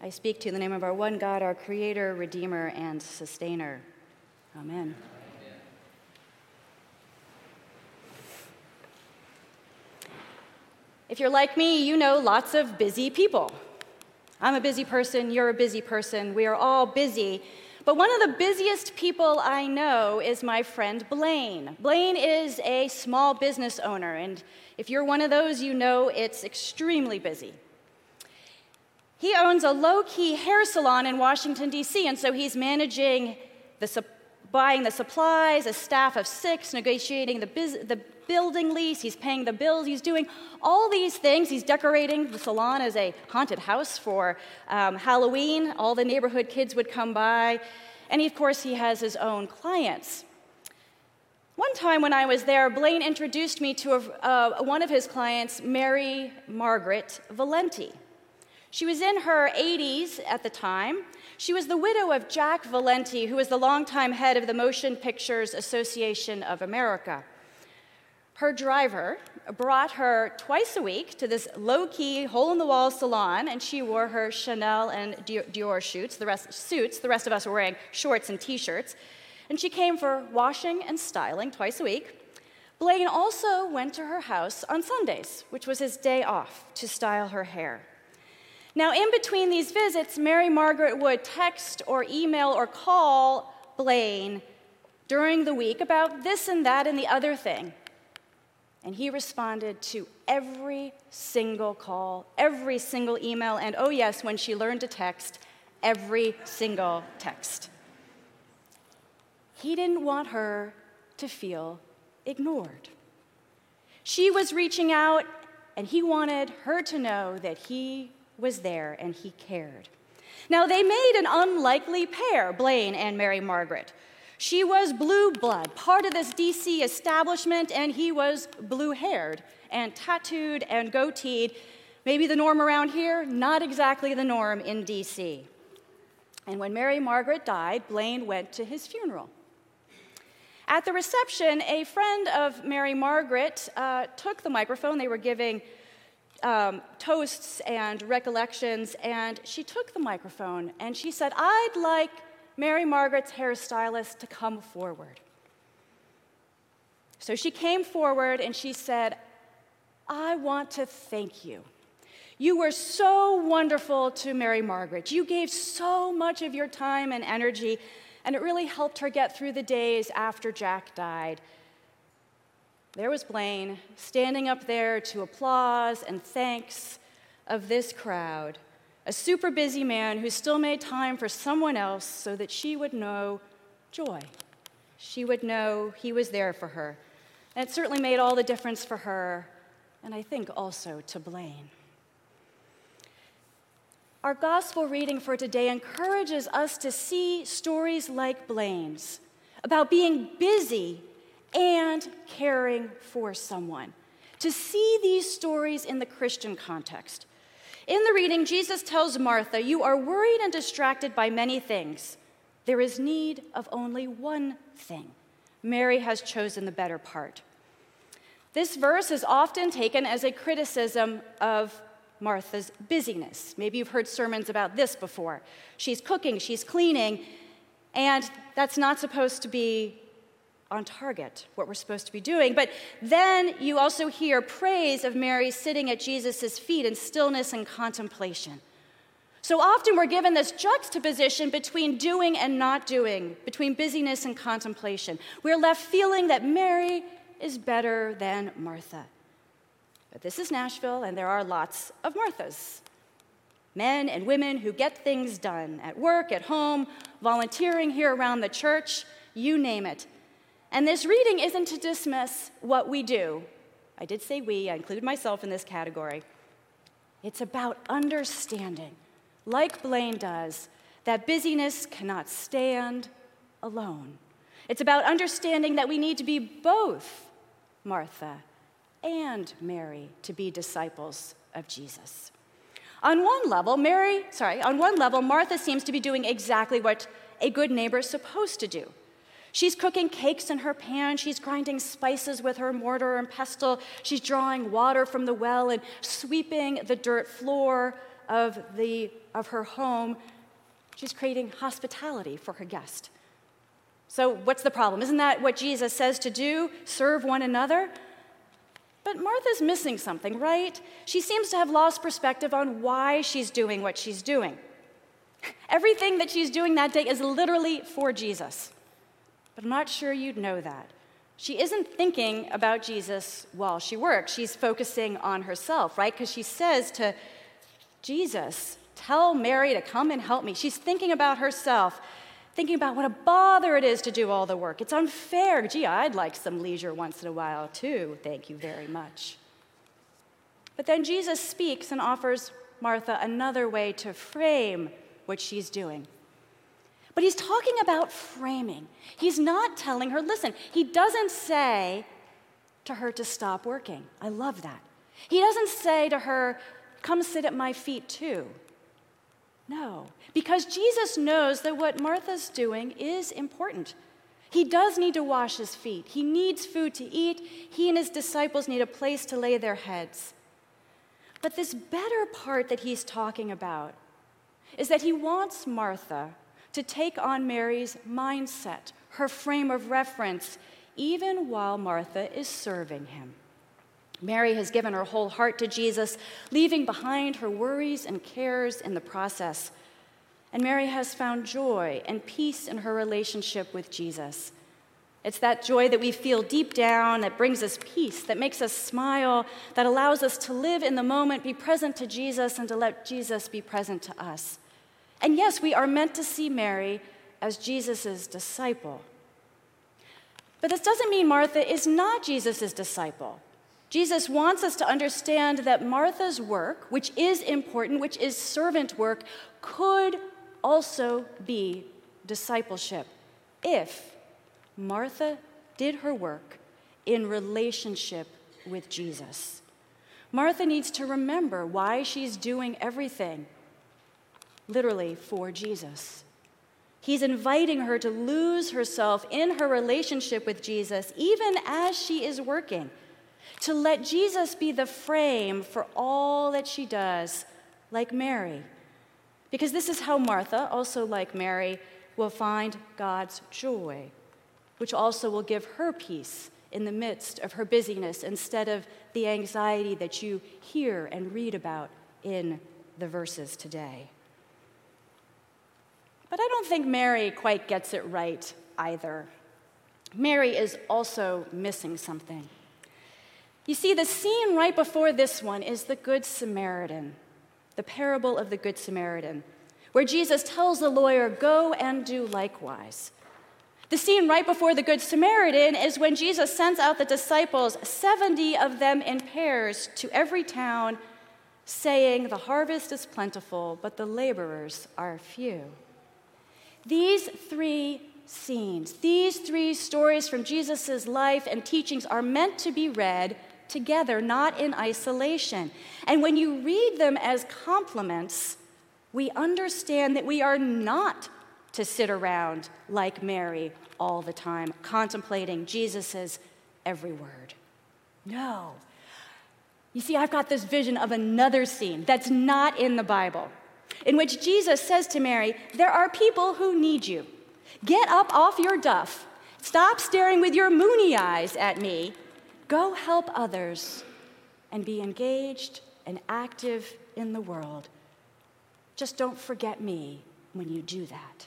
I speak to you in the name of our one God, our Creator, Redeemer, and Sustainer. Amen. If you're like me, you know lots of busy people. I'm a busy person, you're a busy person, we are all busy. But one of the busiest people I know is my friend Blaine. Blaine is a small business owner, and if you're one of those, you know it's extremely busy. He owns a low key hair salon in Washington, D.C., and so he's managing the, buying the supplies, a staff of six, negotiating the, biz, the building lease, he's paying the bills, he's doing all these things. He's decorating the salon as a haunted house for um, Halloween. All the neighborhood kids would come by. And of course, he has his own clients. One time when I was there, Blaine introduced me to a, uh, one of his clients, Mary Margaret Valenti. She was in her 80s at the time. She was the widow of Jack Valenti, who was the longtime head of the Motion Pictures Association of America. Her driver brought her twice a week to this low key, hole in the wall salon, and she wore her Chanel and Dior suits. The rest, suits. The rest of us were wearing shorts and t shirts. And she came for washing and styling twice a week. Blaine also went to her house on Sundays, which was his day off, to style her hair. Now, in between these visits, Mary Margaret would text or email or call Blaine during the week about this and that and the other thing. And he responded to every single call, every single email, and oh, yes, when she learned to text, every single text. He didn't want her to feel ignored. She was reaching out, and he wanted her to know that he was there and he cared. Now, they made an unlikely pair, Blaine and Mary Margaret. She was blue blood, part of this DC establishment, and he was blue haired and tattooed and goateed. Maybe the norm around here, not exactly the norm in DC. And when Mary Margaret died, Blaine went to his funeral. At the reception, a friend of Mary Margaret uh, took the microphone. They were giving um, toasts and recollections, and she took the microphone and she said, I'd like Mary Margaret's hairstylist to come forward. So she came forward and she said, I want to thank you. You were so wonderful to Mary Margaret. You gave so much of your time and energy, and it really helped her get through the days after Jack died. There was Blaine standing up there to applause and thanks of this crowd a super busy man who still made time for someone else so that she would know joy. She would know he was there for her. And it certainly made all the difference for her, and I think also to Blaine. Our gospel reading for today encourages us to see stories like Blaine's about being busy and caring for someone. To see these stories in the Christian context. In the reading, Jesus tells Martha, You are worried and distracted by many things. There is need of only one thing. Mary has chosen the better part. This verse is often taken as a criticism of Martha's busyness. Maybe you've heard sermons about this before. She's cooking, she's cleaning, and that's not supposed to be on target, what we're supposed to be doing. But then you also hear praise of Mary sitting at Jesus' feet in stillness and contemplation. So often we're given this juxtaposition between doing and not doing, between busyness and contemplation. We're left feeling that Mary is better than Martha. But this is Nashville, and there are lots of Marthas men and women who get things done at work, at home, volunteering here around the church, you name it. And this reading isn't to dismiss what we do. I did say we, I include myself in this category. It's about understanding, like Blaine does, that busyness cannot stand alone. It's about understanding that we need to be both Martha and Mary to be disciples of Jesus. On one level, Mary, sorry, on one level, Martha seems to be doing exactly what a good neighbor is supposed to do. She's cooking cakes in her pan. She's grinding spices with her mortar and pestle. She's drawing water from the well and sweeping the dirt floor of, the, of her home, she's creating hospitality for her guest. So, what's the problem? Isn't that what Jesus says to do? Serve one another? But Martha's missing something, right? She seems to have lost perspective on why she's doing what she's doing. Everything that she's doing that day is literally for Jesus. But I'm not sure you'd know that. She isn't thinking about Jesus while she works. She's focusing on herself, right? Because she says to Jesus, Tell Mary to come and help me. She's thinking about herself, thinking about what a bother it is to do all the work. It's unfair. Gee, I'd like some leisure once in a while, too. Thank you very much. But then Jesus speaks and offers Martha another way to frame what she's doing. But he's talking about framing. He's not telling her, listen, he doesn't say to her to stop working. I love that. He doesn't say to her, come sit at my feet too. No, because Jesus knows that what Martha's doing is important. He does need to wash his feet. He needs food to eat. He and his disciples need a place to lay their heads. But this better part that he's talking about is that he wants Martha to take on Mary's mindset, her frame of reference, even while Martha is serving him. Mary has given her whole heart to Jesus, leaving behind her worries and cares in the process. And Mary has found joy and peace in her relationship with Jesus. It's that joy that we feel deep down that brings us peace, that makes us smile, that allows us to live in the moment, be present to Jesus, and to let Jesus be present to us. And yes, we are meant to see Mary as Jesus' disciple. But this doesn't mean Martha is not Jesus' disciple. Jesus wants us to understand that Martha's work, which is important, which is servant work, could also be discipleship if Martha did her work in relationship with Jesus. Martha needs to remember why she's doing everything literally for Jesus. He's inviting her to lose herself in her relationship with Jesus, even as she is working, to let Jesus be the frame for all that she does, like Mary. Because this is how Martha, also like Mary, will find God's joy, which also will give her peace in the midst of her busyness instead of the anxiety that you hear and read about in the verses today. But I don't think Mary quite gets it right either. Mary is also missing something. You see, the scene right before this one is the Good Samaritan, the parable of the Good Samaritan, where Jesus tells the lawyer, Go and do likewise. The scene right before the Good Samaritan is when Jesus sends out the disciples, 70 of them in pairs, to every town, saying, The harvest is plentiful, but the laborers are few. These three scenes, these three stories from Jesus' life and teachings are meant to be read together, not in isolation. And when you read them as complements, we understand that we are not to sit around like Mary all the time, contemplating Jesus' every word. No. You see, I've got this vision of another scene that's not in the Bible in which Jesus says to Mary, There are people who need you. Get up off your duff. Stop staring with your moony eyes at me. Go help others and be engaged and active in the world. Just don't forget me when you do that.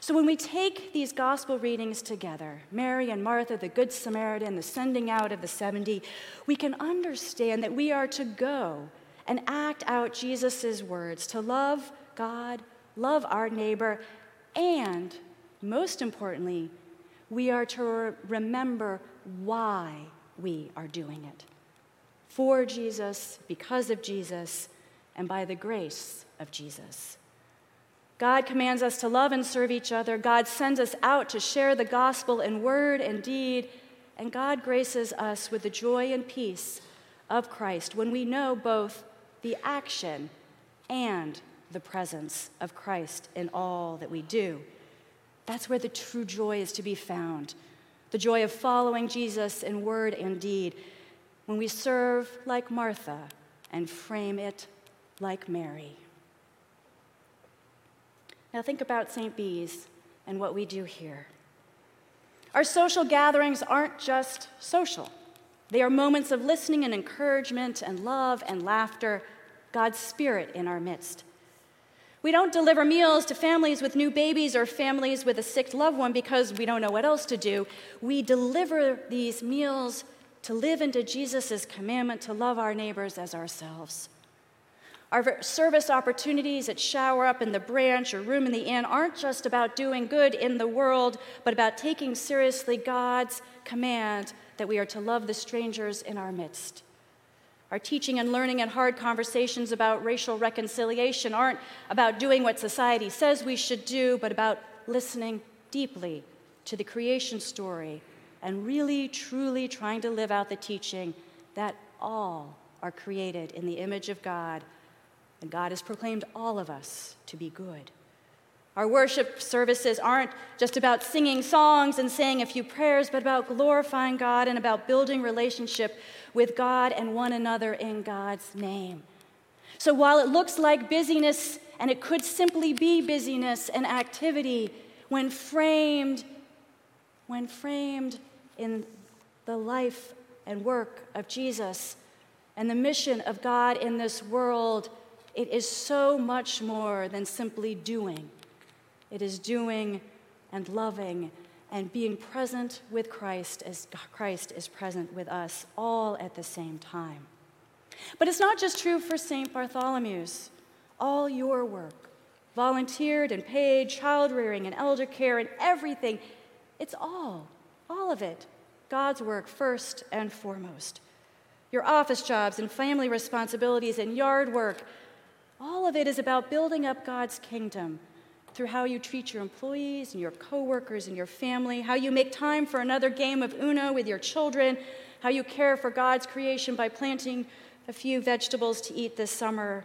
So, when we take these gospel readings together, Mary and Martha, the Good Samaritan, the sending out of the 70, we can understand that we are to go and act out Jesus' words to love God, love our neighbor, and most importantly, we are to remember why we are doing it. For Jesus, because of Jesus, and by the grace of Jesus. God commands us to love and serve each other. God sends us out to share the gospel in word and deed. And God graces us with the joy and peace of Christ when we know both the action, and the presence of Christ in all that we do. That's where the true joy is to be found the joy of following Jesus in word and deed when we serve like Martha and frame it like Mary. Now, think about St. B's and what we do here. Our social gatherings aren't just social, they are moments of listening and encouragement and love and laughter, God's Spirit in our midst. We don't deliver meals to families with new babies or families with a sick loved one because we don't know what else to do. We deliver these meals to live into Jesus' commandment to love our neighbors as ourselves. Our service opportunities at Shower Up in the Branch or Room in the Inn aren't just about doing good in the world, but about taking seriously God's command that we are to love the strangers in our midst. Our teaching and learning and hard conversations about racial reconciliation aren't about doing what society says we should do, but about listening deeply to the creation story and really, truly trying to live out the teaching that all are created in the image of God and God has proclaimed all of us to be good. Our worship services aren't just about singing songs and saying a few prayers, but about glorifying God and about building relationship with God and one another in God's name. So while it looks like busyness, and it could simply be busyness and activity, when framed, when framed in the life and work of Jesus and the mission of God in this world, it is so much more than simply doing. It is doing and loving and being present with Christ as Christ is present with us, all at the same time. But it's not just true for St. Bartholomew's. All your work, volunteered and paid, child rearing and elder care and everything, it's all, all of it, God's work first and foremost. Your office jobs and family responsibilities and yard work, all of it is about building up God's kingdom through how you treat your employees and your coworkers and your family, how you make time for another game of Uno with your children, how you care for God's creation by planting a few vegetables to eat this summer.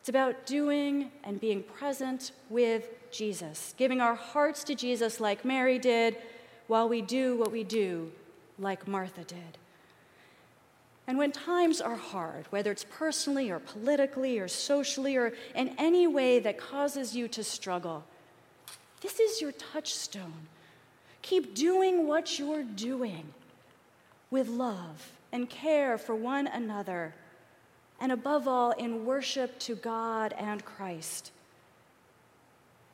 It's about doing and being present with Jesus, giving our hearts to Jesus like Mary did, while we do what we do like Martha did. And when times are hard, whether it's personally or politically or socially or in any way that causes you to struggle, this is your touchstone. Keep doing what you're doing with love and care for one another, and above all, in worship to God and Christ.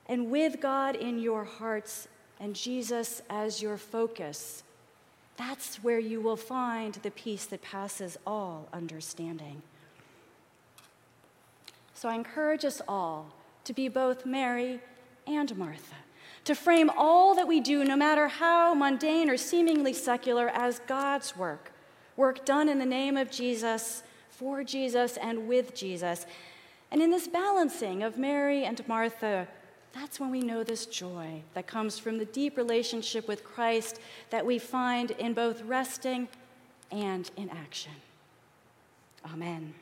And with God in your hearts and Jesus as your focus, that's where you will find the peace that passes all understanding. So I encourage us all to be both Mary and Martha, to frame all that we do, no matter how mundane or seemingly secular, as God's work, work done in the name of Jesus, for Jesus, and with Jesus. And in this balancing of Mary and Martha, that's when we know this joy that comes from the deep relationship with Christ that we find in both resting and in action. Amen.